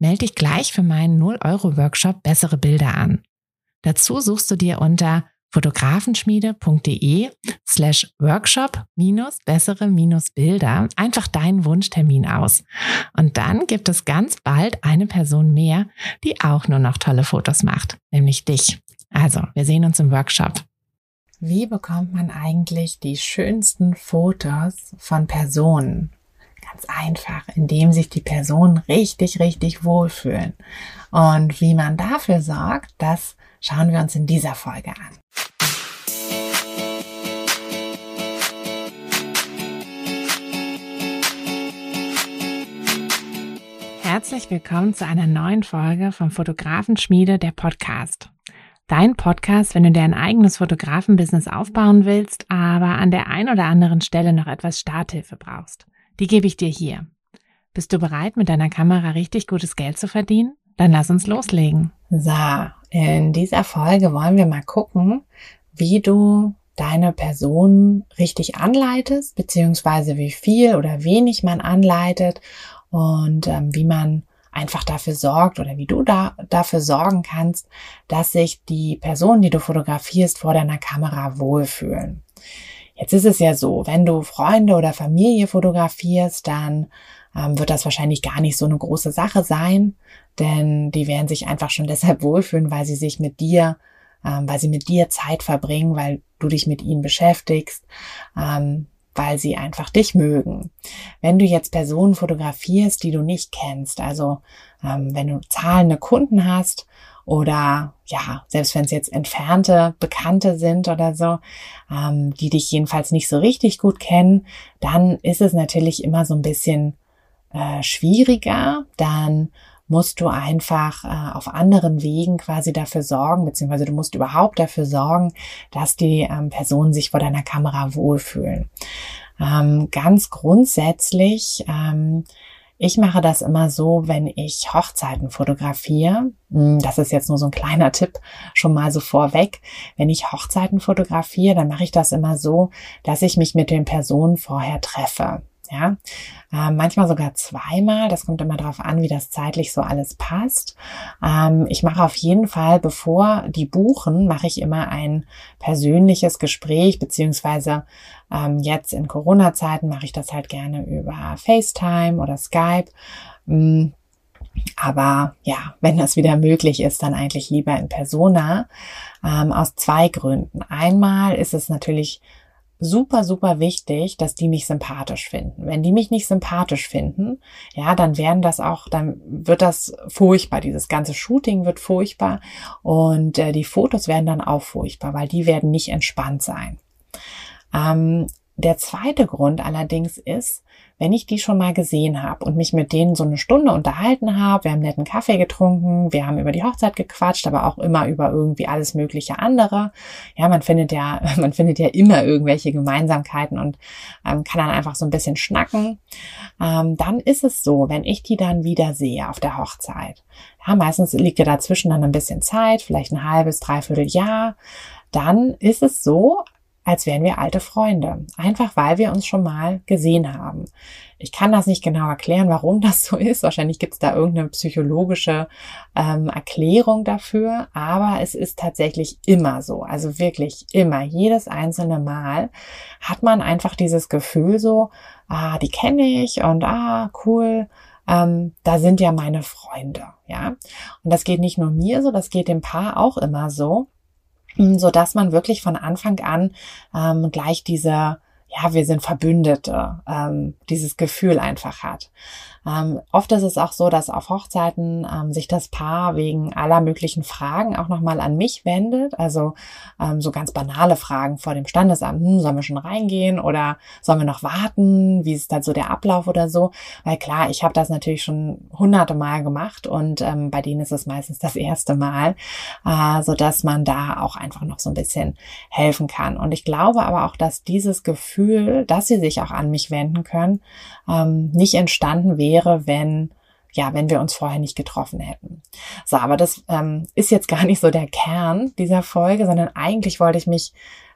Melde dich gleich für meinen 0-Euro-Workshop Bessere Bilder an. Dazu suchst du dir unter fotografenschmiede.de slash workshop minus bessere minus Bilder einfach deinen Wunschtermin aus. Und dann gibt es ganz bald eine Person mehr, die auch nur noch tolle Fotos macht, nämlich dich. Also, wir sehen uns im Workshop. Wie bekommt man eigentlich die schönsten Fotos von Personen? Ganz einfach, indem sich die Personen richtig, richtig wohlfühlen. Und wie man dafür sorgt, das schauen wir uns in dieser Folge an. Herzlich willkommen zu einer neuen Folge vom Fotografenschmiede, der Podcast. Dein Podcast, wenn du dir ein eigenes Fotografenbusiness aufbauen willst, aber an der ein oder anderen Stelle noch etwas Starthilfe brauchst. Die gebe ich dir hier. Bist du bereit, mit deiner Kamera richtig gutes Geld zu verdienen? Dann lass uns loslegen. So, in dieser Folge wollen wir mal gucken, wie du deine Person richtig anleitest, beziehungsweise wie viel oder wenig man anleitet und ähm, wie man einfach dafür sorgt oder wie du da dafür sorgen kannst, dass sich die Personen, die du fotografierst, vor deiner Kamera wohlfühlen. Jetzt ist es ja so, wenn du Freunde oder Familie fotografierst, dann ähm, wird das wahrscheinlich gar nicht so eine große Sache sein, denn die werden sich einfach schon deshalb wohlfühlen, weil sie sich mit dir, ähm, weil sie mit dir Zeit verbringen, weil du dich mit ihnen beschäftigst, ähm, weil sie einfach dich mögen. Wenn du jetzt Personen fotografierst, die du nicht kennst, also ähm, wenn du zahlende Kunden hast oder ja, selbst wenn es jetzt entfernte Bekannte sind oder so, ähm, die dich jedenfalls nicht so richtig gut kennen, dann ist es natürlich immer so ein bisschen äh, schwieriger. Dann musst du einfach äh, auf anderen Wegen quasi dafür sorgen, beziehungsweise du musst überhaupt dafür sorgen, dass die ähm, Personen sich vor deiner Kamera wohlfühlen. Ähm, ganz grundsätzlich, ähm, ich mache das immer so, wenn ich Hochzeiten fotografiere. Hm, das ist jetzt nur so ein kleiner Tipp schon mal so vorweg. Wenn ich Hochzeiten fotografiere, dann mache ich das immer so, dass ich mich mit den Personen vorher treffe ja, äh, manchmal sogar zweimal. Das kommt immer darauf an, wie das zeitlich so alles passt. Ähm, ich mache auf jeden Fall, bevor die buchen, mache ich immer ein persönliches Gespräch, beziehungsweise ähm, jetzt in Corona-Zeiten mache ich das halt gerne über FaceTime oder Skype. Ähm, aber ja, wenn das wieder möglich ist, dann eigentlich lieber in Persona. Ähm, aus zwei Gründen. Einmal ist es natürlich super, super wichtig, dass die mich sympathisch finden. Wenn die mich nicht sympathisch finden, ja, dann werden das auch, dann wird das furchtbar. Dieses ganze Shooting wird furchtbar und äh, die Fotos werden dann auch furchtbar, weil die werden nicht entspannt sein. Ähm, der zweite Grund allerdings ist, wenn ich die schon mal gesehen habe und mich mit denen so eine Stunde unterhalten habe, wir haben netten Kaffee getrunken, wir haben über die Hochzeit gequatscht, aber auch immer über irgendwie alles mögliche andere. Ja, man findet ja, man findet ja immer irgendwelche Gemeinsamkeiten und ähm, kann dann einfach so ein bisschen schnacken. Ähm, dann ist es so, wenn ich die dann wieder sehe auf der Hochzeit. Ja, meistens liegt ja dazwischen dann ein bisschen Zeit, vielleicht ein halbes, dreiviertel Jahr. Dann ist es so, als wären wir alte Freunde. Einfach weil wir uns schon mal gesehen haben. Ich kann das nicht genau erklären, warum das so ist. Wahrscheinlich gibt es da irgendeine psychologische ähm, Erklärung dafür, aber es ist tatsächlich immer so. Also wirklich immer, jedes einzelne Mal hat man einfach dieses Gefühl so, ah, die kenne ich und ah, cool. Ähm, da sind ja meine Freunde, ja. Und das geht nicht nur mir so, das geht dem Paar auch immer so so dass man wirklich von Anfang an ähm, gleich diese ja, wir sind Verbündete, ähm, dieses Gefühl einfach hat. Ähm, oft ist es auch so, dass auf Hochzeiten ähm, sich das Paar wegen aller möglichen Fragen auch nochmal an mich wendet. Also ähm, so ganz banale Fragen vor dem Standesamt. Hm, sollen wir schon reingehen oder sollen wir noch warten? Wie ist dann so der Ablauf oder so? Weil klar, ich habe das natürlich schon hunderte Mal gemacht und ähm, bei denen ist es meistens das erste Mal, äh, so dass man da auch einfach noch so ein bisschen helfen kann. Und ich glaube aber auch, dass dieses Gefühl, dass sie sich auch an mich wenden können, ähm, nicht entstanden wäre, wenn ja, wenn wir uns vorher nicht getroffen hätten. So, aber das ähm, ist jetzt gar nicht so der Kern dieser Folge, sondern eigentlich wollte ich mich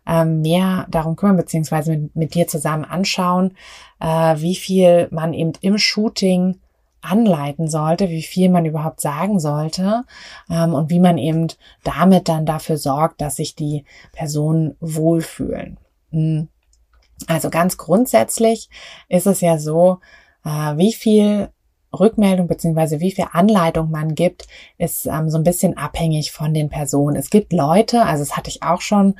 ähm, mehr darum kümmern, beziehungsweise mit, mit dir zusammen anschauen, äh, wie viel man eben im Shooting anleiten sollte, wie viel man überhaupt sagen sollte ähm, und wie man eben damit dann dafür sorgt, dass sich die Personen wohlfühlen. Hm. Also ganz grundsätzlich ist es ja so, wie viel Rückmeldung beziehungsweise wie viel Anleitung man gibt, ist ähm, so ein bisschen abhängig von den Personen. Es gibt Leute, also das hatte ich auch schon,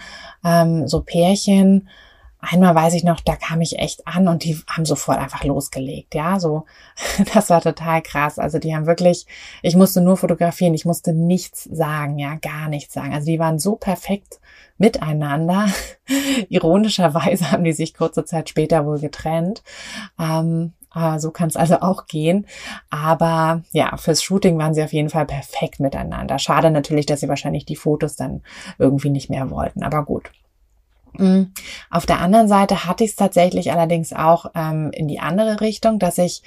ähm, so Pärchen, Einmal weiß ich noch, da kam ich echt an und die haben sofort einfach losgelegt. Ja, so, das war total krass. Also die haben wirklich, ich musste nur fotografieren, ich musste nichts sagen, ja, gar nichts sagen. Also die waren so perfekt miteinander. Ironischerweise haben die sich kurze Zeit später wohl getrennt. Ähm, äh, so kann es also auch gehen. Aber ja, fürs Shooting waren sie auf jeden Fall perfekt miteinander. Schade natürlich, dass sie wahrscheinlich die Fotos dann irgendwie nicht mehr wollten. Aber gut. Mm. Auf der anderen Seite hatte ich es tatsächlich allerdings auch ähm, in die andere Richtung, dass ich,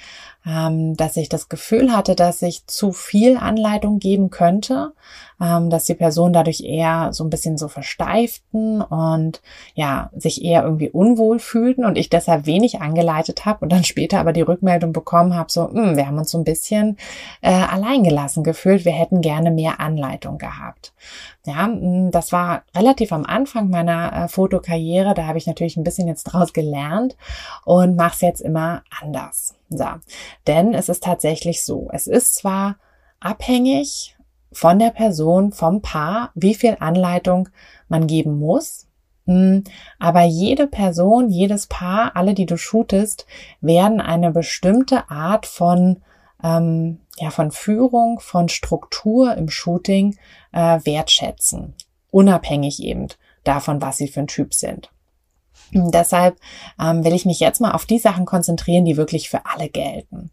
ähm, dass ich das Gefühl hatte, dass ich zu viel Anleitung geben könnte, ähm, dass die Personen dadurch eher so ein bisschen so versteiften und ja, sich eher irgendwie unwohl fühlten und ich deshalb wenig angeleitet habe und dann später aber die Rückmeldung bekommen habe, so, mh, hm, wir haben uns so ein bisschen äh, alleingelassen gefühlt, wir hätten gerne mehr Anleitung gehabt. Ja, hm, das war relativ am Anfang meiner äh, Fotokarriere, da habe ich natürlich ein bisschen jetzt draus gelernt und mache es jetzt immer anders. So. Denn es ist tatsächlich so, es ist zwar abhängig von der Person, vom Paar, wie viel Anleitung man geben muss. Hm, aber jede Person, jedes Paar, alle, die du shootest, werden eine bestimmte Art von, ähm, ja, von Führung, von Struktur im Shooting äh, wertschätzen. Unabhängig eben davon, was sie für ein Typ sind. Und deshalb ähm, will ich mich jetzt mal auf die Sachen konzentrieren, die wirklich für alle gelten.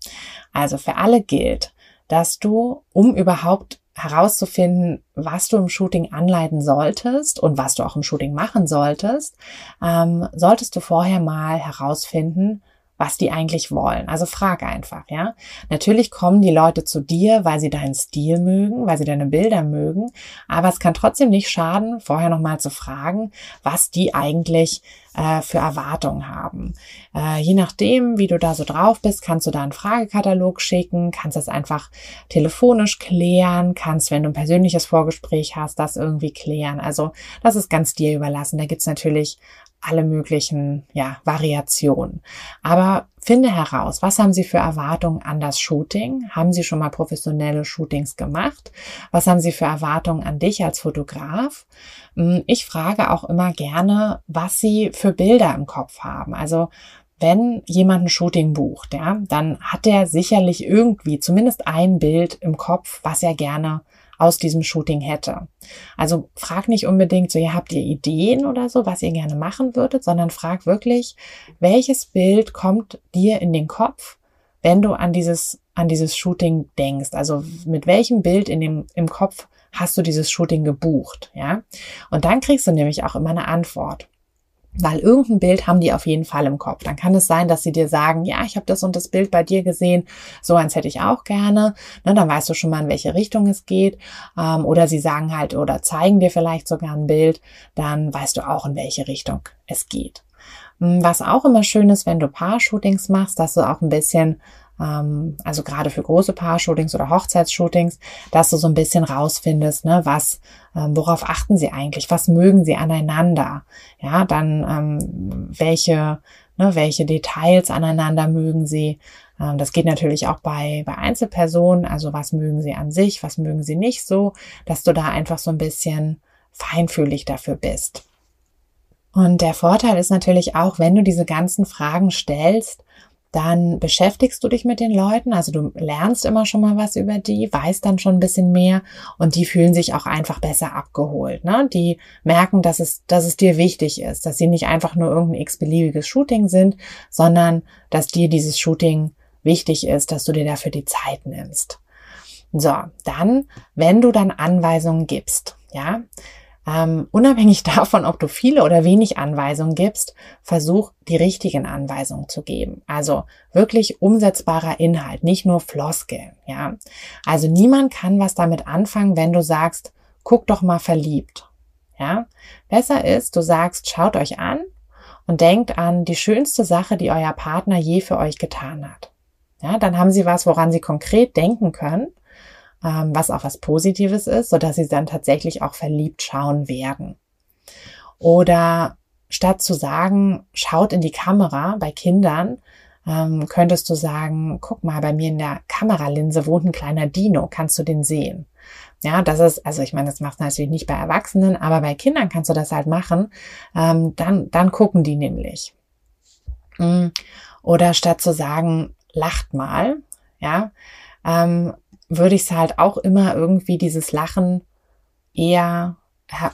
Also für alle gilt, dass du, um überhaupt herauszufinden, was du im Shooting anleiten solltest und was du auch im Shooting machen solltest, ähm, solltest du vorher mal herausfinden, was die eigentlich wollen. Also frag einfach, ja. Natürlich kommen die Leute zu dir, weil sie deinen Stil mögen, weil sie deine Bilder mögen, aber es kann trotzdem nicht schaden, vorher nochmal zu fragen, was die eigentlich äh, für Erwartungen haben. Äh, je nachdem, wie du da so drauf bist, kannst du da einen Fragekatalog schicken, kannst das einfach telefonisch klären, kannst, wenn du ein persönliches Vorgespräch hast, das irgendwie klären. Also das ist ganz dir überlassen. Da gibt's natürlich alle möglichen ja, Variationen. Aber finde heraus, was haben Sie für Erwartungen an das Shooting? Haben Sie schon mal professionelle Shootings gemacht? Was haben Sie für Erwartungen an dich als Fotograf? Hm, ich frage auch immer gerne, was Sie für Bilder im Kopf haben. Also wenn jemand ein Shooting bucht, ja, dann hat er sicherlich irgendwie zumindest ein Bild im Kopf, was er gerne aus diesem Shooting hätte. Also frag nicht unbedingt so, ihr habt ihr Ideen oder so, was ihr gerne machen würdet, sondern frag wirklich, welches Bild kommt dir in den Kopf, wenn du an dieses, an dieses Shooting denkst? Also mit welchem Bild in dem, im Kopf hast du dieses Shooting gebucht, ja? Und dann kriegst du nämlich auch immer eine Antwort. Weil irgendein Bild haben die auf jeden Fall im Kopf. Dann kann es sein, dass sie dir sagen, ja, ich habe das und das Bild bei dir gesehen, so eins hätte ich auch gerne. Ne, dann weißt du schon mal, in welche Richtung es geht. Ähm, oder sie sagen halt oder zeigen dir vielleicht sogar ein Bild, dann weißt du auch, in welche Richtung es geht. Hm, was auch immer schön ist, wenn du Paar-Shootings machst, dass du auch ein bisschen ähm, also gerade für große Paar-Shootings oder Hochzeitsshootings, dass du so ein bisschen rausfindest, ne, was, ähm, worauf achten sie eigentlich, was mögen sie aneinander, ja, dann ähm, welche, ne, welche Details aneinander mögen sie. Ähm, das geht natürlich auch bei, bei Einzelpersonen, also was mögen sie an sich, was mögen sie nicht so, dass du da einfach so ein bisschen feinfühlig dafür bist. Und der Vorteil ist natürlich auch, wenn du diese ganzen Fragen stellst, dann beschäftigst du dich mit den Leuten, also du lernst immer schon mal was über die, weißt dann schon ein bisschen mehr und die fühlen sich auch einfach besser abgeholt. Ne? Die merken, dass es, dass es dir wichtig ist, dass sie nicht einfach nur irgendein x-beliebiges Shooting sind, sondern dass dir dieses Shooting wichtig ist, dass du dir dafür die Zeit nimmst. So, dann, wenn du dann Anweisungen gibst, ja, ähm, unabhängig davon, ob du viele oder wenig Anweisungen gibst, versuch die richtigen Anweisungen zu geben. Also wirklich umsetzbarer Inhalt, nicht nur Floskeln, ja. Also niemand kann was damit anfangen, wenn du sagst, guck doch mal verliebt, ja. Besser ist, du sagst, schaut euch an und denkt an die schönste Sache, die euer Partner je für euch getan hat. Ja, dann haben sie was, woran sie konkret denken können was auch was Positives ist, so dass sie dann tatsächlich auch verliebt schauen werden. Oder statt zu sagen, schaut in die Kamera bei Kindern, ähm, könntest du sagen, guck mal, bei mir in der Kameralinse wohnt ein kleiner Dino, kannst du den sehen? Ja, das ist, also ich meine, das macht natürlich nicht bei Erwachsenen, aber bei Kindern kannst du das halt machen. Ähm, dann, dann gucken die nämlich. Mm. Oder statt zu sagen, lacht mal, ja, ähm, würde ich es halt auch immer irgendwie dieses Lachen eher,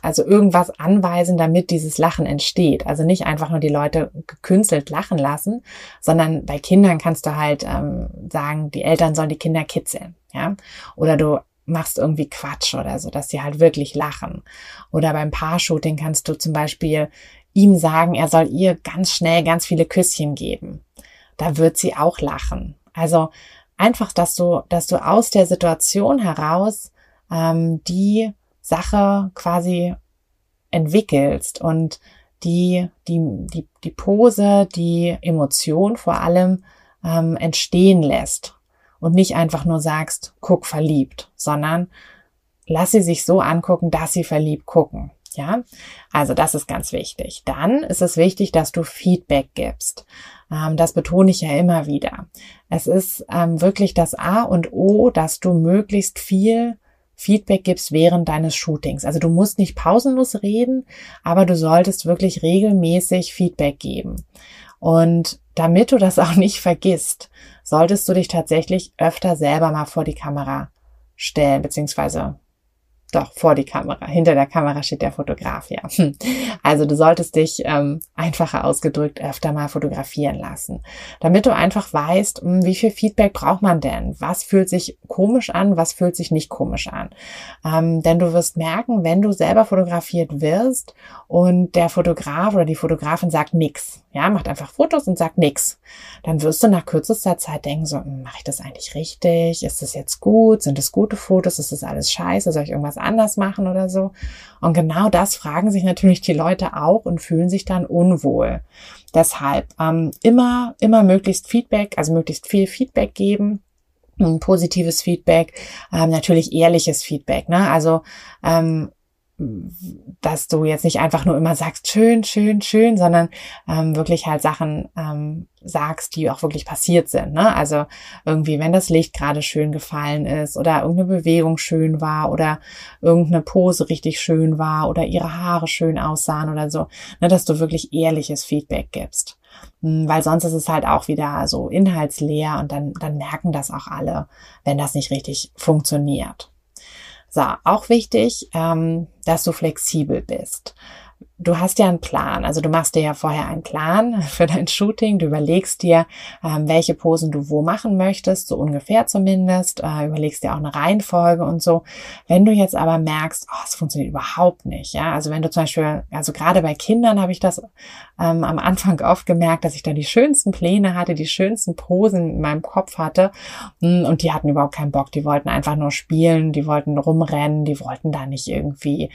also irgendwas anweisen, damit dieses Lachen entsteht. Also nicht einfach nur die Leute gekünstelt lachen lassen, sondern bei Kindern kannst du halt ähm, sagen, die Eltern sollen die Kinder kitzeln, ja. Oder du machst irgendwie Quatsch oder so, dass sie halt wirklich lachen. Oder beim Paar-Shooting kannst du zum Beispiel ihm sagen, er soll ihr ganz schnell ganz viele Küsschen geben. Da wird sie auch lachen. Also einfach, dass du, dass du aus der Situation heraus ähm, die Sache quasi entwickelst und die, die, die, die Pose, die Emotion vor allem ähm, entstehen lässt und nicht einfach nur sagst, guck verliebt, sondern lass sie sich so angucken, dass sie verliebt gucken. Ja, also das ist ganz wichtig. Dann ist es wichtig, dass du Feedback gibst. Ähm, das betone ich ja immer wieder. Es ist ähm, wirklich das A und O, dass du möglichst viel Feedback gibst während deines Shootings. Also du musst nicht pausenlos reden, aber du solltest wirklich regelmäßig Feedback geben. Und damit du das auch nicht vergisst, solltest du dich tatsächlich öfter selber mal vor die Kamera stellen, beziehungsweise doch, vor die Kamera. Hinter der Kamera steht der Fotograf, ja. Also du solltest dich ähm, einfacher ausgedrückt öfter mal fotografieren lassen, damit du einfach weißt, hm, wie viel Feedback braucht man denn? Was fühlt sich komisch an? Was fühlt sich nicht komisch an? Ähm, denn du wirst merken, wenn du selber fotografiert wirst und der Fotograf oder die Fotografin sagt nix, ja, macht einfach Fotos und sagt nix, dann wirst du nach kürzester Zeit denken so, hm, mache ich das eigentlich richtig? Ist das jetzt gut? Sind das gute Fotos? Ist das alles scheiße? Soll ich irgendwas anders machen oder so? Und genau das fragen sich natürlich die Leute auch und fühlen sich dann unwohl. Deshalb ähm, immer, immer möglichst Feedback, also möglichst viel Feedback geben positives Feedback, ähm, natürlich ehrliches Feedback. Ne? Also ähm, dass du jetzt nicht einfach nur immer sagst, schön, schön, schön, sondern ähm, wirklich halt Sachen ähm, sagst, die auch wirklich passiert sind. Ne? Also irgendwie, wenn das Licht gerade schön gefallen ist oder irgendeine Bewegung schön war oder irgendeine Pose richtig schön war oder ihre Haare schön aussahen oder so, ne, dass du wirklich ehrliches Feedback gibst. Hm, weil sonst ist es halt auch wieder so inhaltsleer und dann, dann merken das auch alle, wenn das nicht richtig funktioniert. So, auch wichtig, ähm, dass du flexibel bist du hast ja einen Plan. Also du machst dir ja vorher einen Plan für dein Shooting. Du überlegst dir, ähm, welche Posen du wo machen möchtest, so ungefähr zumindest. Äh, überlegst dir auch eine Reihenfolge und so. Wenn du jetzt aber merkst, oh, es funktioniert überhaupt nicht, ja. Also wenn du zum Beispiel, also gerade bei Kindern habe ich das ähm, am Anfang oft gemerkt, dass ich da die schönsten Pläne hatte, die schönsten Posen in meinem Kopf hatte. Mm, und die hatten überhaupt keinen Bock. Die wollten einfach nur spielen, die wollten rumrennen, die wollten da nicht irgendwie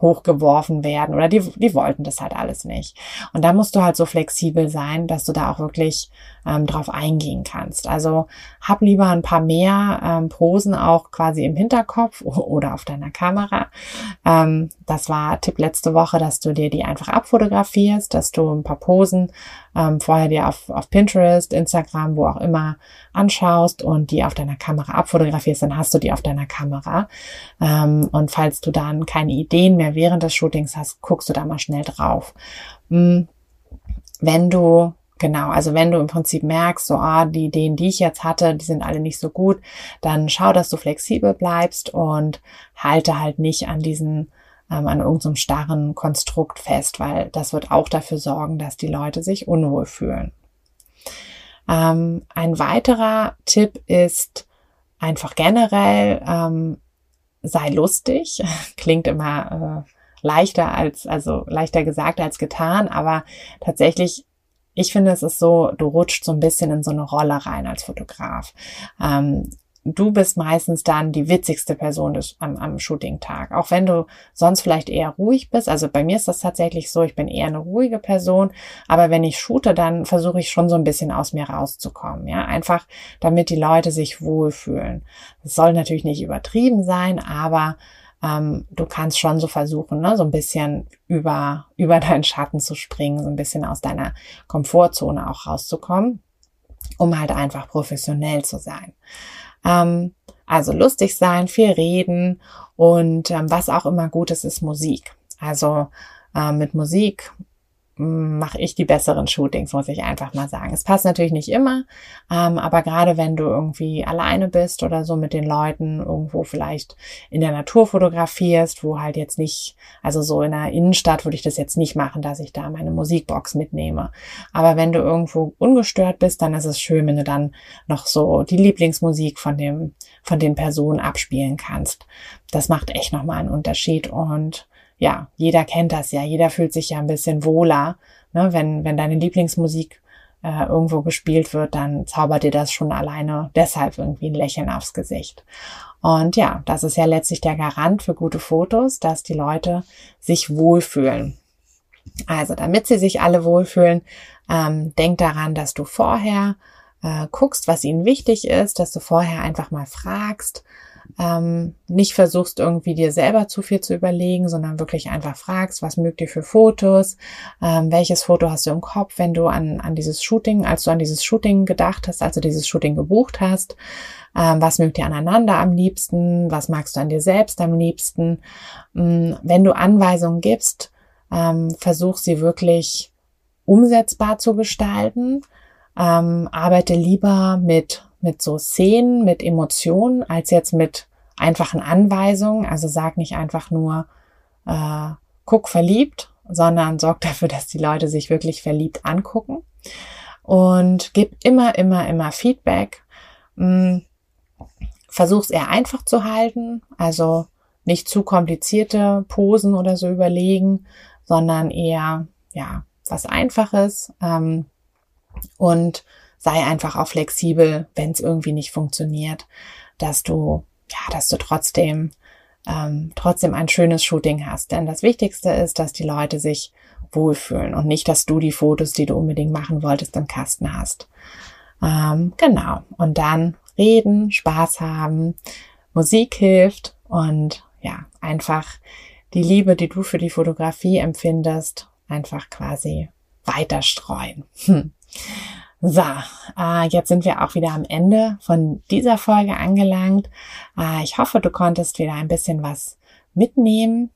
hochgeworfen werden oder die, die wollten das halt alles nicht. Und da musst du halt so flexibel sein, dass du da auch wirklich ähm, drauf eingehen kannst. Also hab lieber ein paar mehr ähm, Posen auch quasi im Hinterkopf oder auf deiner Kamera. Ähm, das war Tipp letzte Woche, dass du dir die einfach abfotografierst, dass du ein paar Posen ähm, vorher dir auf, auf Pinterest, Instagram, wo auch immer anschaust und die auf deiner Kamera abfotografierst, dann hast du die auf deiner Kamera. Ähm, und falls du dann keine Ideen mehr während des Shootings hast, guckst du da mal schnell drauf. Hm, wenn du genau, also wenn du im Prinzip merkst, so, ah, die Ideen, die ich jetzt hatte, die sind alle nicht so gut, dann schau, dass du flexibel bleibst und halte halt nicht an diesen ähm, an irgendeinem starren Konstrukt fest, weil das wird auch dafür sorgen, dass die Leute sich unwohl fühlen. Ähm, ein weiterer Tipp ist einfach generell, ähm, sei lustig. Klingt immer äh, leichter als, also leichter gesagt als getan, aber tatsächlich ich finde, es ist so, du rutscht so ein bisschen in so eine Rolle rein als Fotograf. Ähm, du bist meistens dann die witzigste Person des, am, am Shooting-Tag. Auch wenn du sonst vielleicht eher ruhig bist. Also bei mir ist das tatsächlich so, ich bin eher eine ruhige Person. Aber wenn ich shoote, dann versuche ich schon so ein bisschen aus mir rauszukommen. Ja, einfach damit die Leute sich wohlfühlen. Das soll natürlich nicht übertrieben sein, aber ähm, du kannst schon so versuchen, ne, so ein bisschen über, über deinen Schatten zu springen, so ein bisschen aus deiner Komfortzone auch rauszukommen, um halt einfach professionell zu sein. Ähm, also lustig sein, viel reden und ähm, was auch immer gut ist, ist Musik. Also äh, mit Musik mache ich die besseren Shootings, muss ich einfach mal sagen. Es passt natürlich nicht immer, ähm, aber gerade wenn du irgendwie alleine bist oder so mit den Leuten irgendwo vielleicht in der Natur fotografierst, wo halt jetzt nicht, also so in der Innenstadt würde ich das jetzt nicht machen, dass ich da meine Musikbox mitnehme. Aber wenn du irgendwo ungestört bist, dann ist es schön, wenn du dann noch so die Lieblingsmusik von dem, von den Personen abspielen kannst. Das macht echt nochmal einen Unterschied und ja, jeder kennt das ja, jeder fühlt sich ja ein bisschen wohler, ne? wenn, wenn deine Lieblingsmusik äh, irgendwo gespielt wird, dann zaubert dir das schon alleine deshalb irgendwie ein Lächeln aufs Gesicht. Und ja, das ist ja letztlich der Garant für gute Fotos, dass die Leute sich wohlfühlen. Also, damit sie sich alle wohlfühlen, ähm, denk daran, dass du vorher äh, guckst, was ihnen wichtig ist, dass du vorher einfach mal fragst, ähm, nicht versuchst irgendwie dir selber zu viel zu überlegen, sondern wirklich einfach fragst, was mögt ihr für Fotos, ähm, welches Foto hast du im Kopf, wenn du an, an dieses Shooting, als du an dieses Shooting gedacht hast, also dieses Shooting gebucht hast, ähm, was mögt ihr aneinander am liebsten, was magst du an dir selbst am liebsten. Ähm, wenn du Anweisungen gibst, ähm, versuch sie wirklich umsetzbar zu gestalten. Ähm, arbeite lieber mit mit so Szenen, mit Emotionen, als jetzt mit einfachen Anweisungen. Also sag nicht einfach nur, äh, guck verliebt, sondern sorg dafür, dass die Leute sich wirklich verliebt angucken. Und gib immer, immer, immer Feedback. Hm, Versuch's eher einfach zu halten, also nicht zu komplizierte Posen oder so überlegen, sondern eher, ja, was Einfaches. Ähm, und sei einfach auch flexibel, wenn es irgendwie nicht funktioniert, dass du, ja, dass du trotzdem, ähm, trotzdem ein schönes Shooting hast. Denn das Wichtigste ist, dass die Leute sich wohlfühlen und nicht, dass du die Fotos, die du unbedingt machen wolltest, im Kasten hast. Ähm, genau. Und dann reden, Spaß haben, Musik hilft und ja, einfach die Liebe, die du für die Fotografie empfindest, einfach quasi weiter streuen. Hm. So, äh, jetzt sind wir auch wieder am Ende von dieser Folge angelangt. Äh, ich hoffe, du konntest wieder ein bisschen was mitnehmen.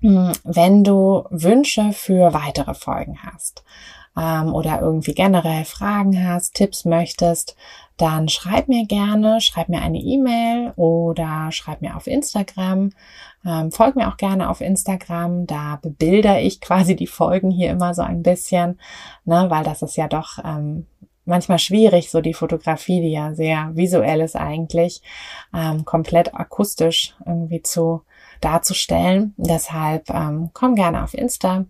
Hm, wenn du Wünsche für weitere Folgen hast ähm, oder irgendwie generell Fragen hast, Tipps möchtest, dann schreib mir gerne, schreib mir eine E-Mail oder schreib mir auf Instagram. Ähm, folg mir auch gerne auf Instagram, da bebilder ich quasi die Folgen hier immer so ein bisschen, ne, weil das ist ja doch ähm, manchmal schwierig, so die Fotografie, die ja sehr visuell ist eigentlich, ähm, komplett akustisch irgendwie zu darzustellen. Deshalb ähm, komm gerne auf Insta.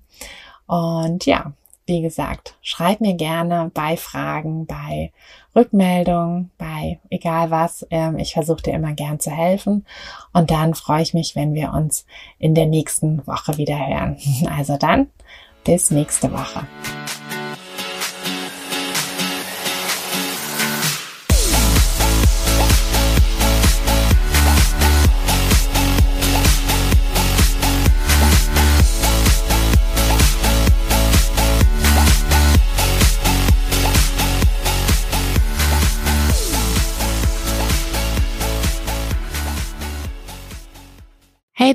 Und ja, wie gesagt, schreib mir gerne bei Fragen, bei Rückmeldungen, bei egal was. Ähm, ich versuche dir immer gern zu helfen. Und dann freue ich mich, wenn wir uns in der nächsten Woche wieder hören. Also dann, bis nächste Woche.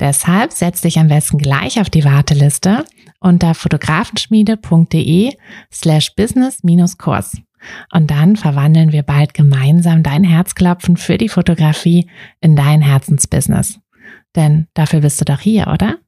Deshalb setz dich am besten gleich auf die Warteliste unter fotografenschmiede.de slash business-kurs. Und dann verwandeln wir bald gemeinsam dein Herzklopfen für die Fotografie in dein Herzensbusiness. Denn dafür bist du doch hier, oder?